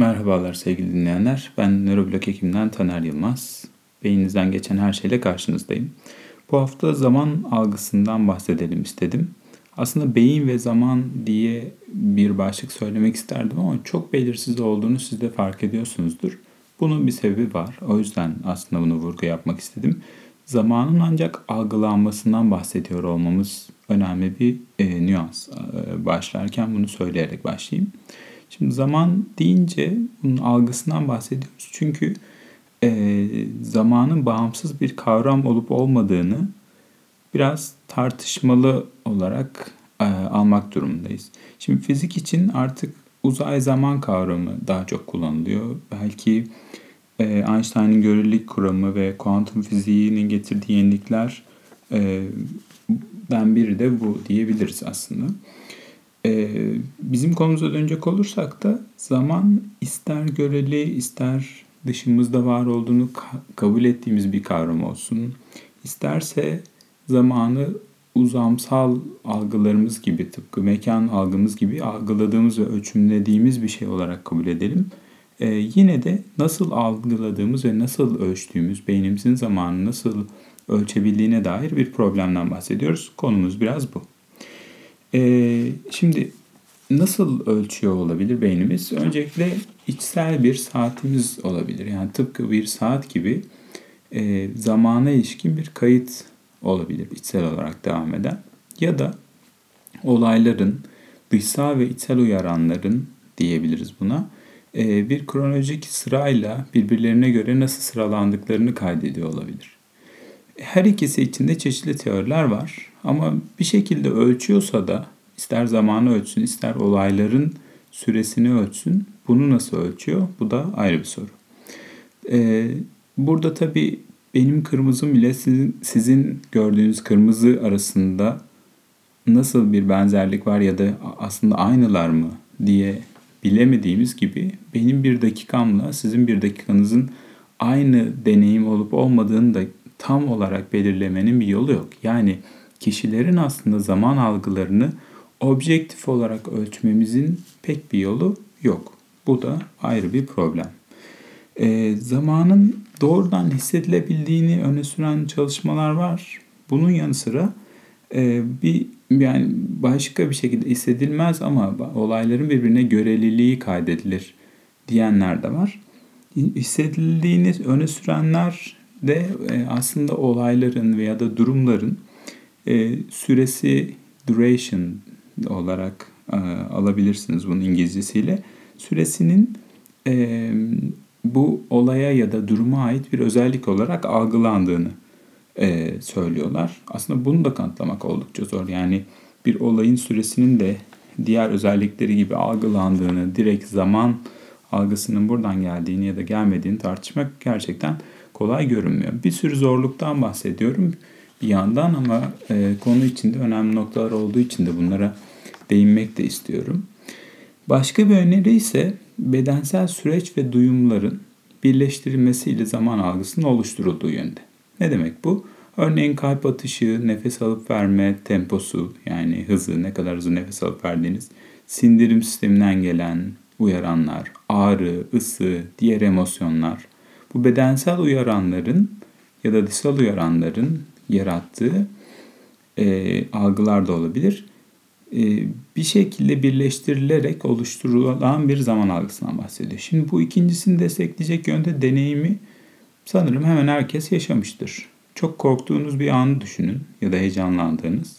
Merhabalar sevgili dinleyenler. Ben nöroblok hekimden Taner Yılmaz. Beyninizden geçen her şeyle karşınızdayım. Bu hafta zaman algısından bahsedelim istedim. Aslında beyin ve zaman diye bir başlık söylemek isterdim ama çok belirsiz olduğunu siz de fark ediyorsunuzdur. Bunun bir sebebi var. O yüzden aslında bunu vurgu yapmak istedim. Zamanın ancak algılanmasından bahsediyor olmamız önemli bir e, nüans. E, başlarken bunu söyleyerek başlayayım. Şimdi zaman deyince bunun algısından bahsediyoruz. Çünkü e, zamanın bağımsız bir kavram olup olmadığını biraz tartışmalı olarak e, almak durumundayız. Şimdi fizik için artık uzay zaman kavramı daha çok kullanılıyor. Belki e, Einstein'ın görelilik kuramı ve kuantum fiziğinin getirdiği yenilikler e, ben biri de bu diyebiliriz aslında. Ee, bizim konumuza dönecek olursak da zaman ister göreli ister dışımızda var olduğunu ka- kabul ettiğimiz bir kavram olsun. İsterse zamanı uzamsal algılarımız gibi tıpkı mekan algımız gibi algıladığımız ve ölçümlediğimiz bir şey olarak kabul edelim. Ee, yine de nasıl algıladığımız ve nasıl ölçtüğümüz, beynimizin zamanı nasıl ölçebildiğine dair bir problemden bahsediyoruz. Konumuz biraz bu. Ee, şimdi nasıl ölçüyor olabilir beynimiz? Öncelikle içsel bir saatimiz olabilir. Yani tıpkı bir saat gibi e, zamana ilişkin bir kayıt olabilir içsel olarak devam eden. Ya da olayların dışsal ve içsel uyaranların diyebiliriz buna e, bir kronolojik sırayla birbirlerine göre nasıl sıralandıklarını kaydediyor olabilir. Her ikisi içinde çeşitli teoriler var. Ama bir şekilde ölçüyorsa da ister zamanı ölçsün ister olayların süresini ölçsün. Bunu nasıl ölçüyor? Bu da ayrı bir soru. Ee, burada tabii benim kırmızım ile sizin, sizin gördüğünüz kırmızı arasında nasıl bir benzerlik var ya da aslında aynılar mı diye bilemediğimiz gibi benim bir dakikamla sizin bir dakikanızın aynı deneyim olup olmadığını da tam olarak belirlemenin bir yolu yok. Yani kişilerin aslında zaman algılarını objektif olarak ölçmemizin pek bir yolu yok. Bu da ayrı bir problem. E, zamanın doğrudan hissedilebildiğini öne süren çalışmalar var. Bunun yanı sıra e, bir yani başka bir şekilde hissedilmez ama olayların birbirine göreliliği kaydedilir diyenler de var. Hissedildiğini öne sürenler de e, aslında olayların veya da durumların e, süresi duration olarak e, alabilirsiniz bunun İngilizcesiyle. Süresinin e, bu olaya ya da duruma ait bir özellik olarak algılandığını e, söylüyorlar. Aslında bunu da kanıtlamak oldukça zor. Yani bir olayın süresinin de diğer özellikleri gibi algılandığını, direkt zaman algısının buradan geldiğini ya da gelmediğini tartışmak gerçekten kolay görünmüyor. Bir sürü zorluktan bahsediyorum bir yandan ama e, konu içinde önemli noktalar olduğu için de bunlara değinmek de istiyorum. Başka bir öneri ise bedensel süreç ve duyumların birleştirilmesiyle zaman algısının oluşturulduğu yönde. Ne demek bu? Örneğin kalp atışı, nefes alıp verme temposu yani hızı, ne kadar hızlı nefes alıp verdiğiniz, sindirim sisteminden gelen uyaranlar, ağrı, ısı, diğer emosyonlar. Bu bedensel uyaranların ya da dışsal uyaranların yarattığı e, algılar da olabilir. E, bir şekilde birleştirilerek oluşturulan bir zaman algısından bahsediyor. Şimdi bu ikincisini destekleyecek yönde deneyimi sanırım hemen herkes yaşamıştır. Çok korktuğunuz bir anı düşünün ya da heyecanlandığınız.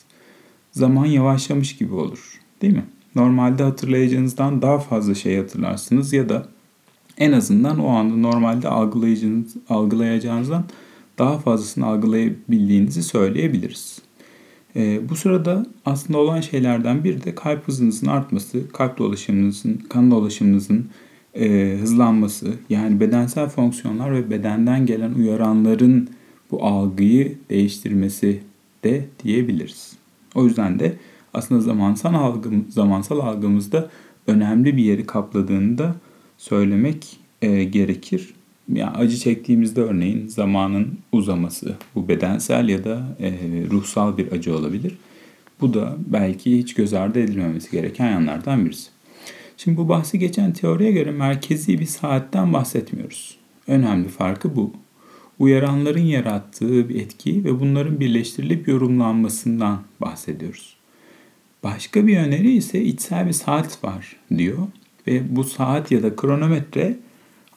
Zaman yavaşlamış gibi olur değil mi? Normalde hatırlayacağınızdan daha fazla şey hatırlarsınız ya da en azından o anda normalde algılayacağınız, algılayacağınızdan daha fazlasını algılayabildiğinizi söyleyebiliriz. E, bu sırada aslında olan şeylerden biri de kalp hızınızın artması, kalp dolaşımınızın, kan dolaşımınızın e, hızlanması, yani bedensel fonksiyonlar ve bedenden gelen uyaranların bu algıyı değiştirmesi de diyebiliriz. O yüzden de aslında zamansal algım, zamansal algımızda önemli bir yeri kapladığını da söylemek e, gerekir yani acı çektiğimizde örneğin zamanın uzaması bu bedensel ya da e, ruhsal bir acı olabilir. Bu da belki hiç göz ardı edilmemesi gereken yanlardan birisi. Şimdi bu bahsi geçen teoriye göre merkezi bir saatten bahsetmiyoruz. Önemli farkı bu. Uyaranların yarattığı bir etki ve bunların birleştirilip yorumlanmasından bahsediyoruz. Başka bir öneri ise içsel bir saat var diyor ve bu saat ya da kronometre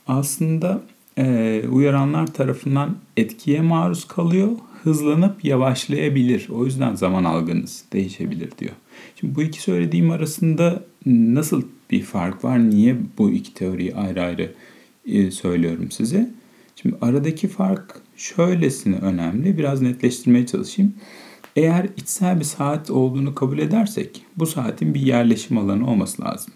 aslında e, uyaranlar tarafından etkiye maruz kalıyor, hızlanıp yavaşlayabilir. O yüzden zaman algınız değişebilir diyor. Şimdi bu iki söylediğim arasında nasıl bir fark var? Niye bu iki teoriyi ayrı ayrı e, söylüyorum size? Şimdi aradaki fark şöylesine önemli. Biraz netleştirmeye çalışayım. Eğer içsel bir saat olduğunu kabul edersek bu saatin bir yerleşim alanı olması lazım.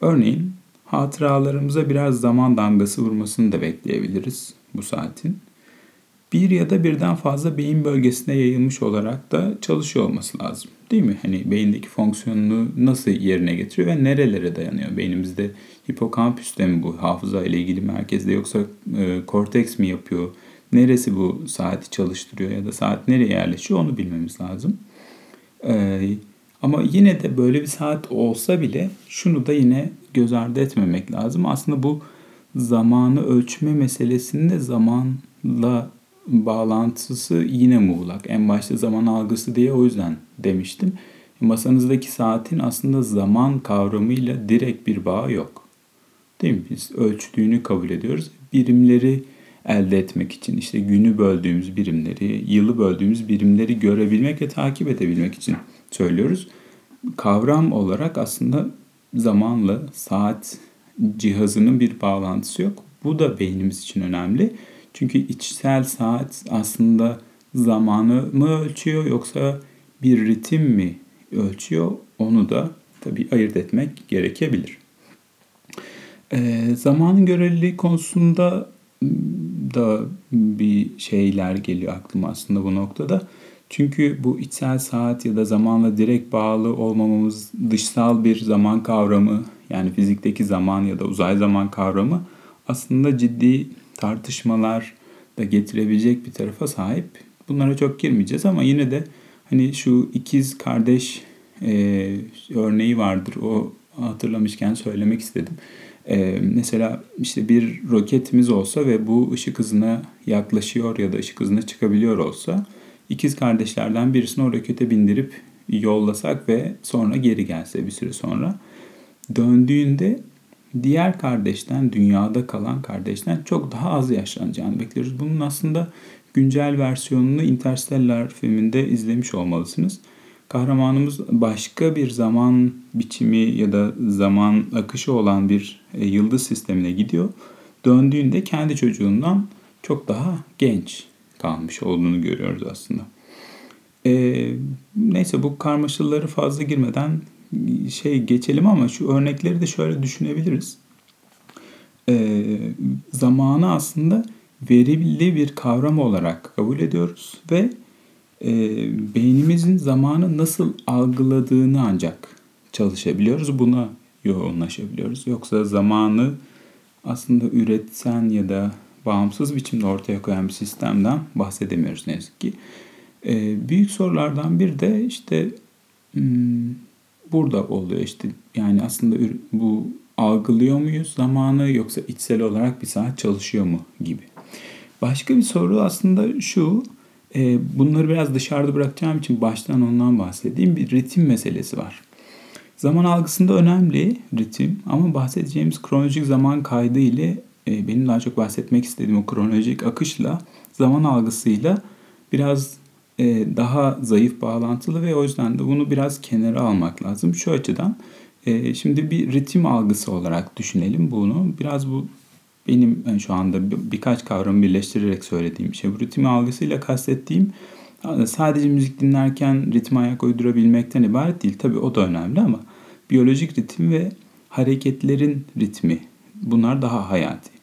Örneğin hatıralarımıza biraz zaman damgası vurmasını da bekleyebiliriz bu saatin. Bir ya da birden fazla beyin bölgesine yayılmış olarak da çalışıyor olması lazım. Değil mi? Hani beyindeki fonksiyonunu nasıl yerine getiriyor ve nerelere dayanıyor? Beynimizde hipokampüste mi bu hafıza ile ilgili merkezde yoksa e, korteks mi yapıyor? Neresi bu saati çalıştırıyor ya da saat nereye yerleşiyor onu bilmemiz lazım. Ee, ama yine de böyle bir saat olsa bile şunu da yine göz ardı etmemek lazım. Aslında bu zamanı ölçme meselesinde zamanla bağlantısı yine muğlak. En başta zaman algısı diye o yüzden demiştim. Masanızdaki saatin aslında zaman kavramıyla direkt bir bağı yok. Değil mi? Biz ölçtüğünü kabul ediyoruz. Birimleri elde etmek için işte günü böldüğümüz birimleri, yılı böldüğümüz birimleri görebilmek ve takip edebilmek için söylüyoruz. Kavram olarak aslında zamanla saat cihazının bir bağlantısı yok. Bu da beynimiz için önemli. Çünkü içsel saat aslında zamanı mı ölçüyor yoksa bir ritim mi ölçüyor onu da tabii ayırt etmek gerekebilir. E, zamanın göreliliği konusunda da bir şeyler geliyor aklıma aslında bu noktada. Çünkü bu içsel saat ya da zamanla direkt bağlı olmamamız dışsal bir zaman kavramı yani fizikteki zaman ya da uzay zaman kavramı aslında ciddi tartışmalar da getirebilecek bir tarafa sahip. Bunlara çok girmeyeceğiz ama yine de hani şu ikiz kardeş e, örneği vardır. O hatırlamışken söylemek istedim. Ee, mesela işte bir roketimiz olsa ve bu ışık hızına yaklaşıyor ya da ışık hızına çıkabiliyor olsa ikiz kardeşlerden birisini o rokete bindirip yollasak ve sonra geri gelse bir süre sonra döndüğünde diğer kardeşten, dünyada kalan kardeşten çok daha az yaşlanacağını bekliyoruz. Bunun aslında güncel versiyonunu Interstellar filminde izlemiş olmalısınız kahramanımız başka bir zaman biçimi ya da zaman akışı olan bir e, yıldız sistemine gidiyor. Döndüğünde kendi çocuğundan çok daha genç kalmış olduğunu görüyoruz aslında. E, neyse bu karmaşaları fazla girmeden şey geçelim ama şu örnekleri de şöyle düşünebiliriz. E, zamanı aslında verili bir kavram olarak kabul ediyoruz ve e, beynimizin zamanı nasıl algıladığını ancak çalışabiliyoruz. Buna yoğunlaşabiliyoruz. Yoksa zamanı aslında üretsen ya da bağımsız biçimde ortaya koyan bir sistemden bahsedemiyoruz ne yazık ki. E, büyük sorulardan bir de işte hmm, burada oluyor işte yani aslında bu algılıyor muyuz zamanı yoksa içsel olarak bir saat çalışıyor mu gibi. Başka bir soru aslında şu e, bunları biraz dışarıda bırakacağım için baştan ondan bahsedeyim. Bir ritim meselesi var. Zaman algısında önemli ritim ama bahsedeceğimiz kronolojik zaman kaydı ile e, benim daha çok bahsetmek istediğim o kronolojik akışla zaman algısıyla biraz e, daha zayıf bağlantılı ve o yüzden de bunu biraz kenara almak lazım. Şu açıdan e, şimdi bir ritim algısı olarak düşünelim bunu. Biraz bu benim şu anda bir, birkaç kavramı birleştirerek söylediğim şey. Bu ritim algısıyla kastettiğim sadece müzik dinlerken ritme ayak uydurabilmekten ibaret değil. Tabii o da önemli ama biyolojik ritim ve hareketlerin ritmi bunlar daha hayati.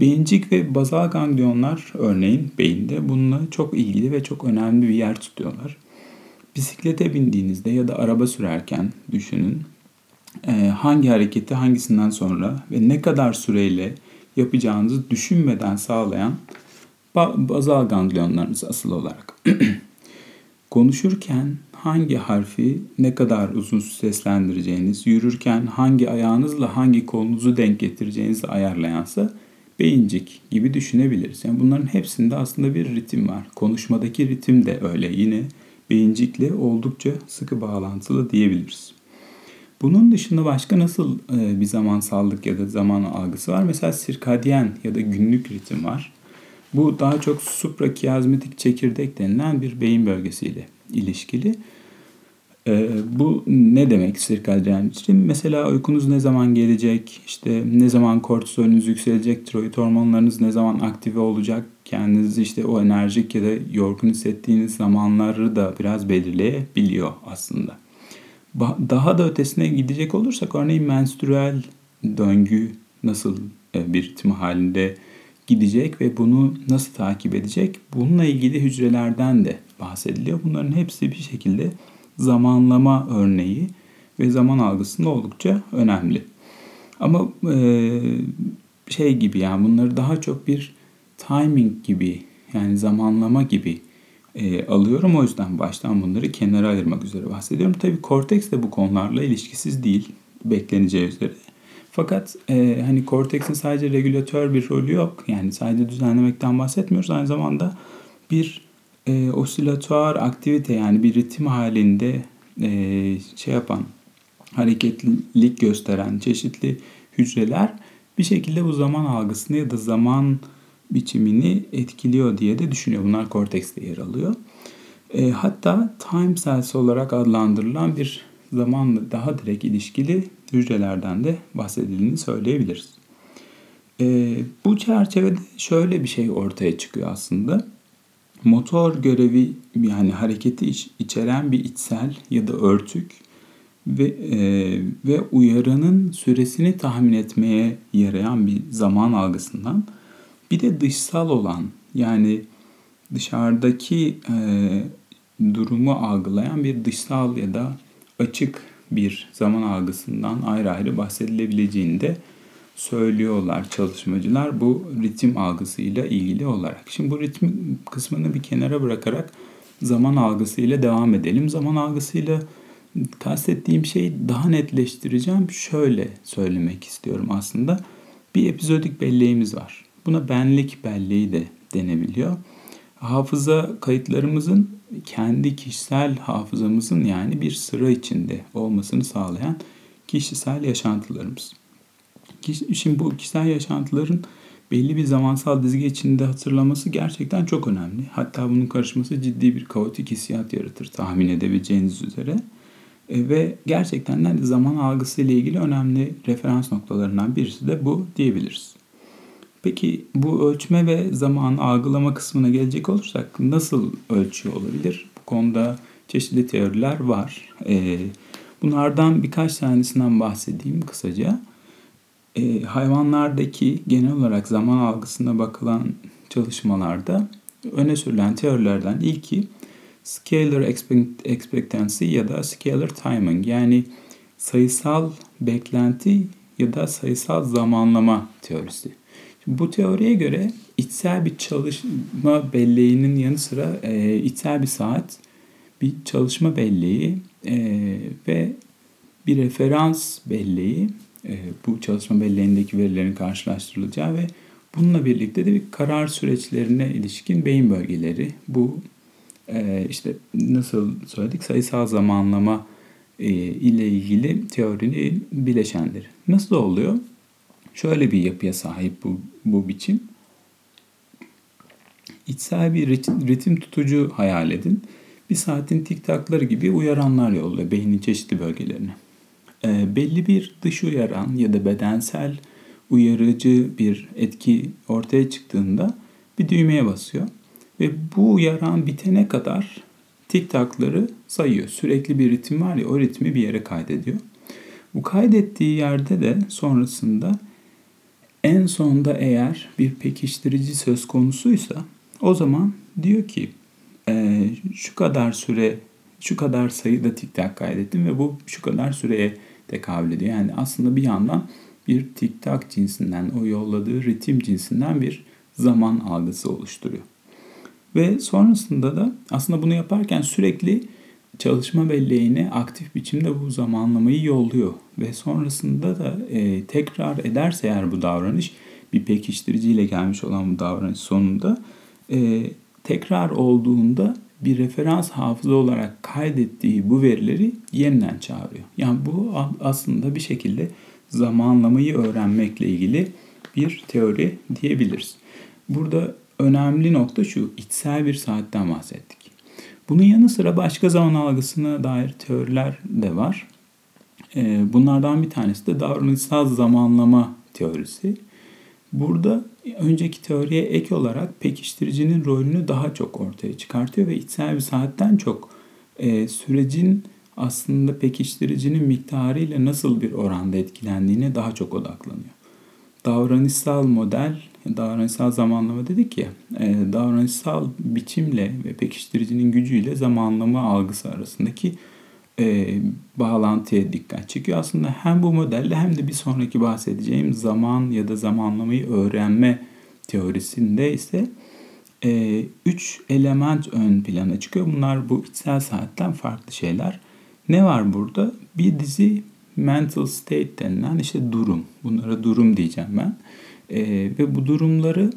Beyincik ve bazal ganglionlar örneğin beyinde bununla çok ilgili ve çok önemli bir yer tutuyorlar. Bisiklete bindiğinizde ya da araba sürerken düşünün hangi hareketi hangisinden sonra ve ne kadar süreyle yapacağınızı düşünmeden sağlayan bazal ganglionlarınız asıl olarak. Konuşurken hangi harfi ne kadar uzun seslendireceğiniz, yürürken hangi ayağınızla hangi kolunuzu denk getireceğinizi ayarlayansa beyincik gibi düşünebiliriz. Yani bunların hepsinde aslında bir ritim var. Konuşmadaki ritim de öyle. Yine beyincikle oldukça sıkı bağlantılı diyebiliriz. Bunun dışında başka nasıl e, bir zamansallık ya da zaman algısı var? Mesela sirkadyen ya da günlük ritim var. Bu daha çok suprakiyazmatik çekirdek denilen bir beyin bölgesiyle ilişkili. Ee, bu ne demek sirkadyen ritim? Mesela uykunuz ne zaman gelecek, işte ne zaman kortizolünüz yükselecek, tiroid hormonlarınız ne zaman aktive olacak, kendinizi işte o enerjik ya da yorgun hissettiğiniz zamanları da biraz belirleyebiliyor aslında. Daha da ötesine gidecek olursak örneğin menstrüel döngü nasıl e, bir ritim halinde gidecek ve bunu nasıl takip edecek? Bununla ilgili hücrelerden de bahsediliyor. Bunların hepsi bir şekilde zamanlama örneği ve zaman algısında oldukça önemli. Ama e, şey gibi yani bunları daha çok bir timing gibi yani zamanlama gibi e, alıyorum. O yüzden baştan bunları kenara ayırmak üzere bahsediyorum. Tabii korteks de bu konularla ilişkisiz değil bekleneceği üzere. Fakat e, hani korteksin sadece regülatör bir rolü yok. Yani sadece düzenlemekten bahsetmiyoruz. Aynı zamanda bir e, osilatör aktivite yani bir ritim halinde e, şey yapan hareketlilik gösteren çeşitli hücreler bir şekilde bu zaman algısını ya da zaman biçimini etkiliyor diye de düşünüyor. Bunlar kortekste yer alıyor. E, hatta time cells olarak adlandırılan bir zamanla daha direkt ilişkili hücrelerden de bahsedildiğini söyleyebiliriz. E, bu çerçevede şöyle bir şey ortaya çıkıyor aslında. Motor görevi yani hareketi iç, içeren bir içsel ya da örtük ve e, ve uyaranın süresini tahmin etmeye yarayan bir zaman algısından bir de dışsal olan yani dışarıdaki e, durumu algılayan bir dışsal ya da açık bir zaman algısından ayrı ayrı bahsedilebileceğini de söylüyorlar çalışmacılar bu ritim algısıyla ilgili olarak. Şimdi bu ritim kısmını bir kenara bırakarak zaman algısıyla devam edelim. Zaman algısıyla kastettiğim şeyi daha netleştireceğim. Şöyle söylemek istiyorum aslında. Bir epizodik belleğimiz var. Buna benlik belleği de denebiliyor. Hafıza kayıtlarımızın kendi kişisel hafızamızın yani bir sıra içinde olmasını sağlayan kişisel yaşantılarımız. Şimdi bu kişisel yaşantıların belli bir zamansal dizge içinde hatırlaması gerçekten çok önemli. Hatta bunun karışması ciddi bir kaotik hissiyat yaratır tahmin edebileceğiniz üzere. E, ve gerçekten de zaman algısı ile ilgili önemli referans noktalarından birisi de bu diyebiliriz. Peki bu ölçme ve zaman algılama kısmına gelecek olursak nasıl ölçüyor olabilir? Bu konuda çeşitli teoriler var. E, bunlardan birkaç tanesinden bahsedeyim kısaca. E, hayvanlardaki genel olarak zaman algısına bakılan çalışmalarda öne sürülen teorilerden ilki scalar expectancy ya da scalar timing yani sayısal beklenti ya da sayısal zamanlama teorisi. Bu teoriye göre içsel bir çalışma belleğinin yanı sıra e, içsel bir saat, bir çalışma belleği e, ve bir referans belleği bu çalışma belleğindeki verilerin karşılaştırılacağı ve bununla birlikte de bir karar süreçlerine ilişkin beyin bölgeleri bu e, işte nasıl söyledik sayısal zamanlama e, ile ilgili teorinin bileşenleri. Nasıl oluyor? Şöyle bir yapıya sahip bu, bu biçim. İçsel bir ritim, tutucu hayal edin. Bir saatin tik takları gibi uyaranlar yolluyor beynin çeşitli bölgelerine. E, belli bir dış uyaran ya da bedensel uyarıcı bir etki ortaya çıktığında bir düğmeye basıyor. Ve bu uyaran bitene kadar tik takları sayıyor. Sürekli bir ritim var ya o ritmi bir yere kaydediyor. Bu kaydettiği yerde de sonrasında en sonda eğer bir pekiştirici söz konusuysa o zaman diyor ki e, şu kadar süre şu kadar sayıda tik tak kaydettim ve bu şu kadar süreye tekabül ediyor. Yani aslında bir yandan bir tik tak cinsinden o yolladığı ritim cinsinden bir zaman algısı oluşturuyor. Ve sonrasında da aslında bunu yaparken sürekli çalışma belleğine aktif biçimde bu zamanlamayı yolluyor. Ve sonrasında da e, tekrar ederse eğer bu davranış bir pekiştiriciyle gelmiş olan bu davranış sonunda e, tekrar olduğunda bir referans hafıza olarak kaydettiği bu verileri yeniden çağırıyor. Yani bu aslında bir şekilde zamanlamayı öğrenmekle ilgili bir teori diyebiliriz. Burada önemli nokta şu, içsel bir saatten bahsettik. Bunun yanı sıra başka zaman algısına dair teoriler de var. Ee, bunlardan bir tanesi de davranışsal zamanlama teorisi. Burada önceki teoriye ek olarak pekiştiricinin rolünü daha çok ortaya çıkartıyor ve içsel bir saatten çok e, sürecin aslında pekiştiricinin miktarıyla nasıl bir oranda etkilendiğine daha çok odaklanıyor. Davranışsal model, davranışsal zamanlama dedik ya, e, davranışsal biçimle ve pekiştiricinin gücüyle zamanlama algısı arasındaki e, bağlantıya dikkat çekiyor. Aslında hem bu modelle hem de bir sonraki bahsedeceğim zaman ya da zamanlamayı öğrenme teorisinde ise e, üç element ön plana çıkıyor. Bunlar bu içsel saatten farklı şeyler. Ne var burada? Bir dizi mental state denilen işte durum. Bunlara durum diyeceğim ben. E, ve bu durumları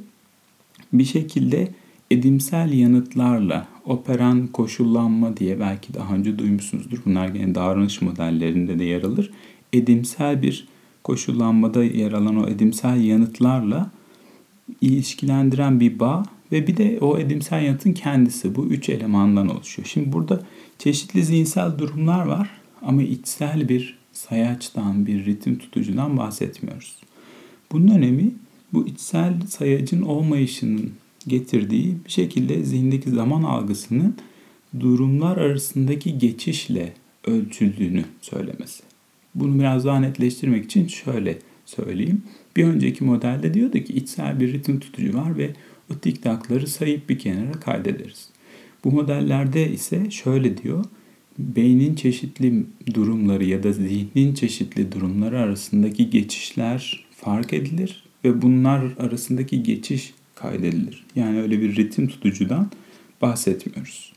bir şekilde edimsel yanıtlarla operan koşullanma diye belki daha önce duymuşsunuzdur. Bunlar gene davranış modellerinde de yer alır. Edimsel bir koşullanmada yer alan o edimsel yanıtlarla ilişkilendiren bir bağ ve bir de o edimsel yanıtın kendisi bu üç elemandan oluşuyor. Şimdi burada çeşitli zihinsel durumlar var ama içsel bir sayaçtan, bir ritim tutucudan bahsetmiyoruz. Bunun önemi bu içsel sayacın olmayışının getirdiği bir şekilde zihindeki zaman algısının durumlar arasındaki geçişle ölçüldüğünü söylemesi. Bunu biraz daha netleştirmek için şöyle söyleyeyim. Bir önceki modelde diyordu ki içsel bir ritim tutucu var ve o tiktakları sayıp bir kenara kaydederiz. Bu modellerde ise şöyle diyor. Beynin çeşitli durumları ya da zihnin çeşitli durumları arasındaki geçişler fark edilir ve bunlar arasındaki geçiş kaydedilir. Yani öyle bir ritim tutucudan bahsetmiyoruz.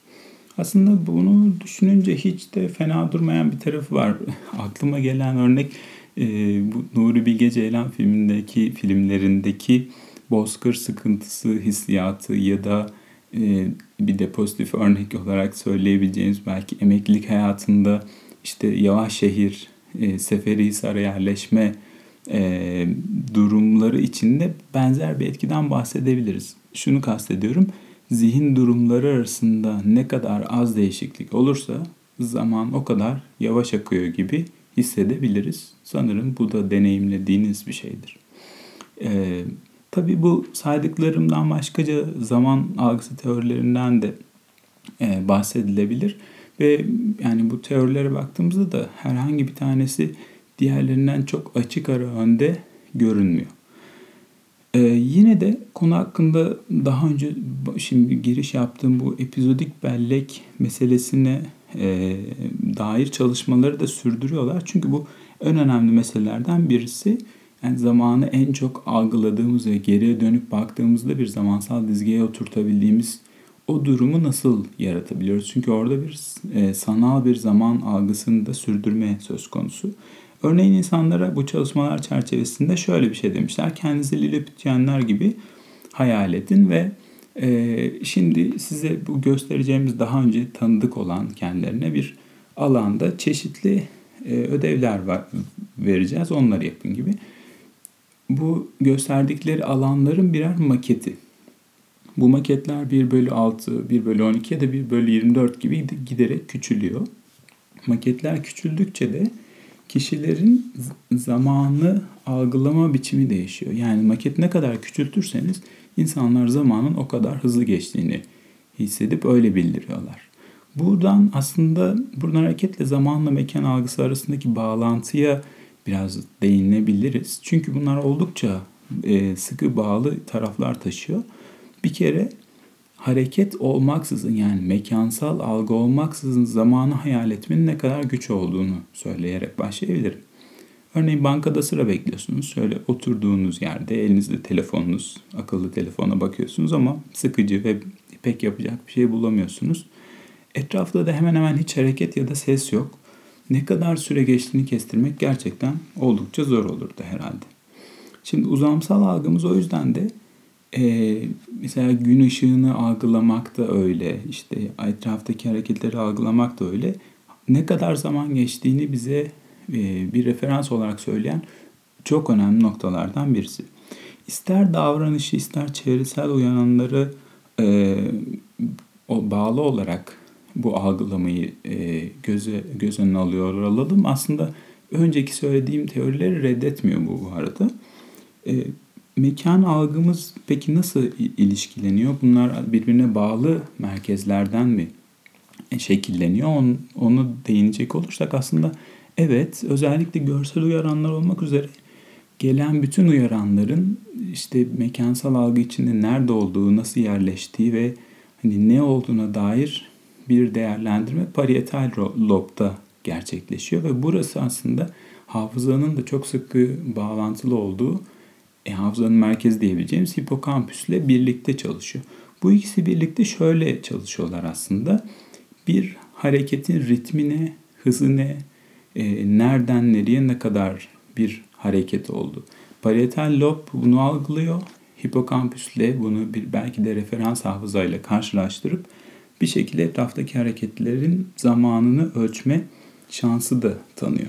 Aslında bunu düşününce hiç de fena durmayan bir tarafı var. Aklıma gelen örnek e, bu Nuri Bilge Ceylan filmindeki filmlerindeki bozkır sıkıntısı hissiyatı ya da e, bir de pozitif örnek olarak söyleyebileceğimiz belki emeklilik hayatında işte yavaş şehir, e, Seferihisar'a yerleşme e, durumları içinde benzer bir etkiden bahsedebiliriz. Şunu kastediyorum. Zihin durumları arasında ne kadar az değişiklik olursa zaman o kadar yavaş akıyor gibi hissedebiliriz. Sanırım bu da deneyimlediğiniz bir şeydir. Ee, tabii bu saydıklarımdan başkaca zaman algısı teorilerinden de e, bahsedilebilir. Ve yani bu teorilere baktığımızda da herhangi bir tanesi diğerlerinden çok açık ara önde görünmüyor. Ee, yine de konu hakkında daha önce şimdi giriş yaptığım bu epizodik bellek meselesine e, dair çalışmaları da sürdürüyorlar. Çünkü bu en önemli meselelerden birisi. Yani zamanı en çok algıladığımız ve geriye dönüp baktığımızda bir zamansal dizgeye oturtabildiğimiz o durumu nasıl yaratabiliyoruz? Çünkü orada bir e, sanal bir zaman algısını da sürdürme söz konusu. Örneğin insanlara bu çalışmalar çerçevesinde şöyle bir şey demişler. Kendinizi Lilliputianlar gibi hayal edin ve e, şimdi size bu göstereceğimiz daha önce tanıdık olan kendilerine bir alanda çeşitli e, ödevler var, vereceğiz. Onları yapın gibi. Bu gösterdikleri alanların birer maketi. Bu maketler 1 bölü 6, 1 bölü 12 ya da 1 bölü 24 gibi giderek küçülüyor. Maketler küçüldükçe de kişilerin zamanı algılama biçimi değişiyor. Yani maket ne kadar küçültürseniz insanlar zamanın o kadar hızlı geçtiğini hissedip öyle bildiriyorlar. Buradan aslında buradan hareketle zamanla mekan algısı arasındaki bağlantıya biraz değinebiliriz. Çünkü bunlar oldukça sıkı bağlı taraflar taşıyor. Bir kere hareket olmaksızın yani mekansal algı olmaksızın zamanı hayal etmenin ne kadar güç olduğunu söyleyerek başlayabilirim. Örneğin bankada sıra bekliyorsunuz. Şöyle oturduğunuz yerde elinizde telefonunuz, akıllı telefona bakıyorsunuz ama sıkıcı ve pek yapacak bir şey bulamıyorsunuz. Etrafta da hemen hemen hiç hareket ya da ses yok. Ne kadar süre geçtiğini kestirmek gerçekten oldukça zor olurdu herhalde. Şimdi uzamsal algımız o yüzden de e, mesela gün ışığını algılamak da öyle, işte etraftaki hareketleri algılamak da öyle. Ne kadar zaman geçtiğini bize e, bir referans olarak söyleyen çok önemli noktalardan birisi. İster davranışı ister çevresel uyananları e, o bağlı olarak bu algılamayı e, göze göz önüne alıyor alalım. Aslında önceki söylediğim teorileri reddetmiyor bu bu arada. E, mekan algımız peki nasıl ilişkileniyor? Bunlar birbirine bağlı merkezlerden mi şekilleniyor? Onu, onu değinecek olursak aslında evet özellikle görsel uyaranlar olmak üzere gelen bütün uyaranların işte mekansal algı içinde nerede olduğu, nasıl yerleştiği ve hani ne olduğuna dair bir değerlendirme parietal lobda gerçekleşiyor ve burası aslında hafızanın da çok sıkı bağlantılı olduğu e, hafızanın merkezi diyebileceğimiz hipokampüsle birlikte çalışıyor. Bu ikisi birlikte şöyle çalışıyorlar aslında. Bir hareketin ritmine, hızına, e, nereden nereye ne kadar bir hareket oldu. Parietal lob bunu algılıyor. Hipokampüsle bunu bir belki de referans hafızayla karşılaştırıp bir şekilde etraftaki hareketlerin zamanını ölçme şansı da tanıyor.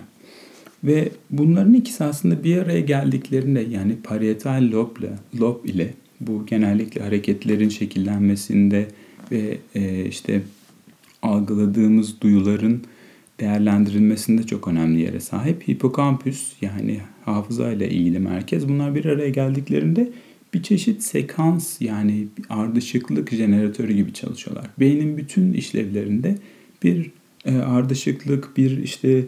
Ve bunların ikisi aslında bir araya geldiklerinde yani parietal lob ile, lob ile bu genellikle hareketlerin şekillenmesinde ve e, işte algıladığımız duyuların değerlendirilmesinde çok önemli yere sahip. Hipokampüs yani hafıza ile ilgili merkez bunlar bir araya geldiklerinde bir çeşit sekans yani ardışıklık jeneratörü gibi çalışıyorlar. Beynin bütün işlevlerinde bir e, ardışıklık, bir işte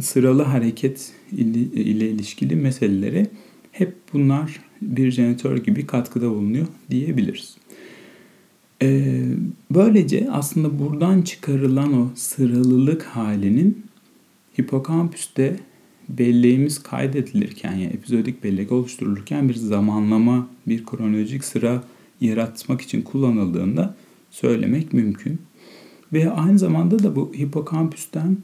sıralı hareket ile, ilişkili meselelere hep bunlar bir jeneratör gibi katkıda bulunuyor diyebiliriz. Ee, böylece aslında buradan çıkarılan o sıralılık halinin hipokampüste belleğimiz kaydedilirken yani epizodik bellek oluşturulurken bir zamanlama, bir kronolojik sıra yaratmak için kullanıldığında söylemek mümkün. Ve aynı zamanda da bu hipokampüsten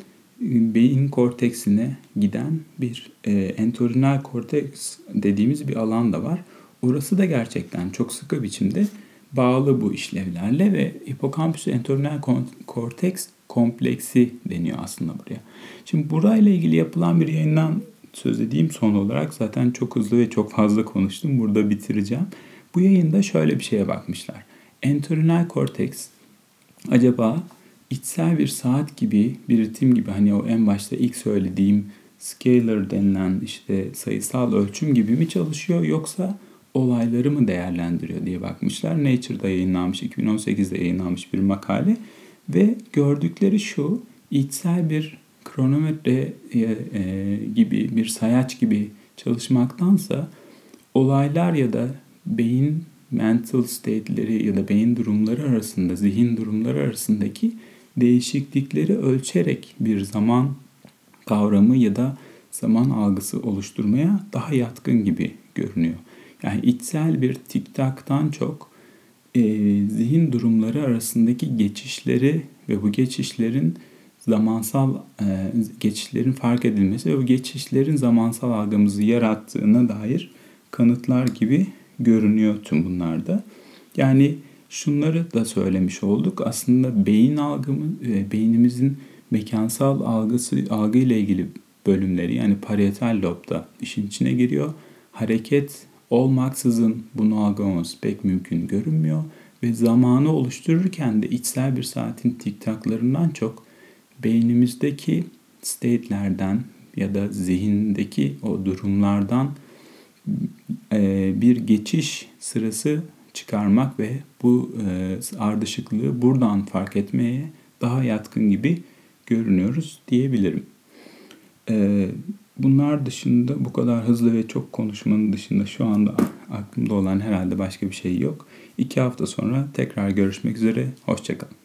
beyin korteksine giden bir e, entorhinal korteks dediğimiz bir alan da var. Orası da gerçekten çok sıkı biçimde bağlı bu işlevlerle ve hipokampüs entorhinal korteks kompleksi deniyor aslında buraya. Şimdi burayla ilgili yapılan bir yayından söz edeyim son olarak. Zaten çok hızlı ve çok fazla konuştum. Burada bitireceğim. Bu yayında şöyle bir şeye bakmışlar. Entorhinal korteks acaba içsel bir saat gibi, bir ritim gibi hani o en başta ilk söylediğim scalar denilen işte sayısal ölçüm gibi mi çalışıyor yoksa olayları mı değerlendiriyor diye bakmışlar. Nature'da yayınlanmış, 2018'de yayınlanmış bir makale ve gördükleri şu, içsel bir kronometre e, e, gibi, bir sayaç gibi çalışmaktansa olaylar ya da beyin mental state'leri ya da beyin durumları arasında, zihin durumları arasındaki değişiklikleri ölçerek bir zaman kavramı ya da zaman algısı oluşturmaya daha yatkın gibi görünüyor. Yani içsel bir tiktaktan çok e, zihin durumları arasındaki geçişleri ve bu geçişlerin zamansal e, geçişlerin fark edilmesi ve bu geçişlerin zamansal algımızı yarattığına dair kanıtlar gibi görünüyor tüm bunlarda. Yani şunları da söylemiş olduk. Aslında beyin algımı, e, beynimizin mekansal algısı algı ile ilgili bölümleri yani parietal lobda işin içine giriyor. Hareket olmaksızın bunu algılamamız pek mümkün görünmüyor ve zamanı oluştururken de içsel bir saatin tiktaklarından çok beynimizdeki state'lerden ya da zihindeki o durumlardan e, bir geçiş sırası çıkarmak ve bu e, ardışıklığı buradan fark etmeye daha yatkın gibi görünüyoruz diyebilirim. E, bunlar dışında bu kadar hızlı ve çok konuşmanın dışında şu anda aklımda olan herhalde başka bir şey yok. İki hafta sonra tekrar görüşmek üzere. Hoşçakalın.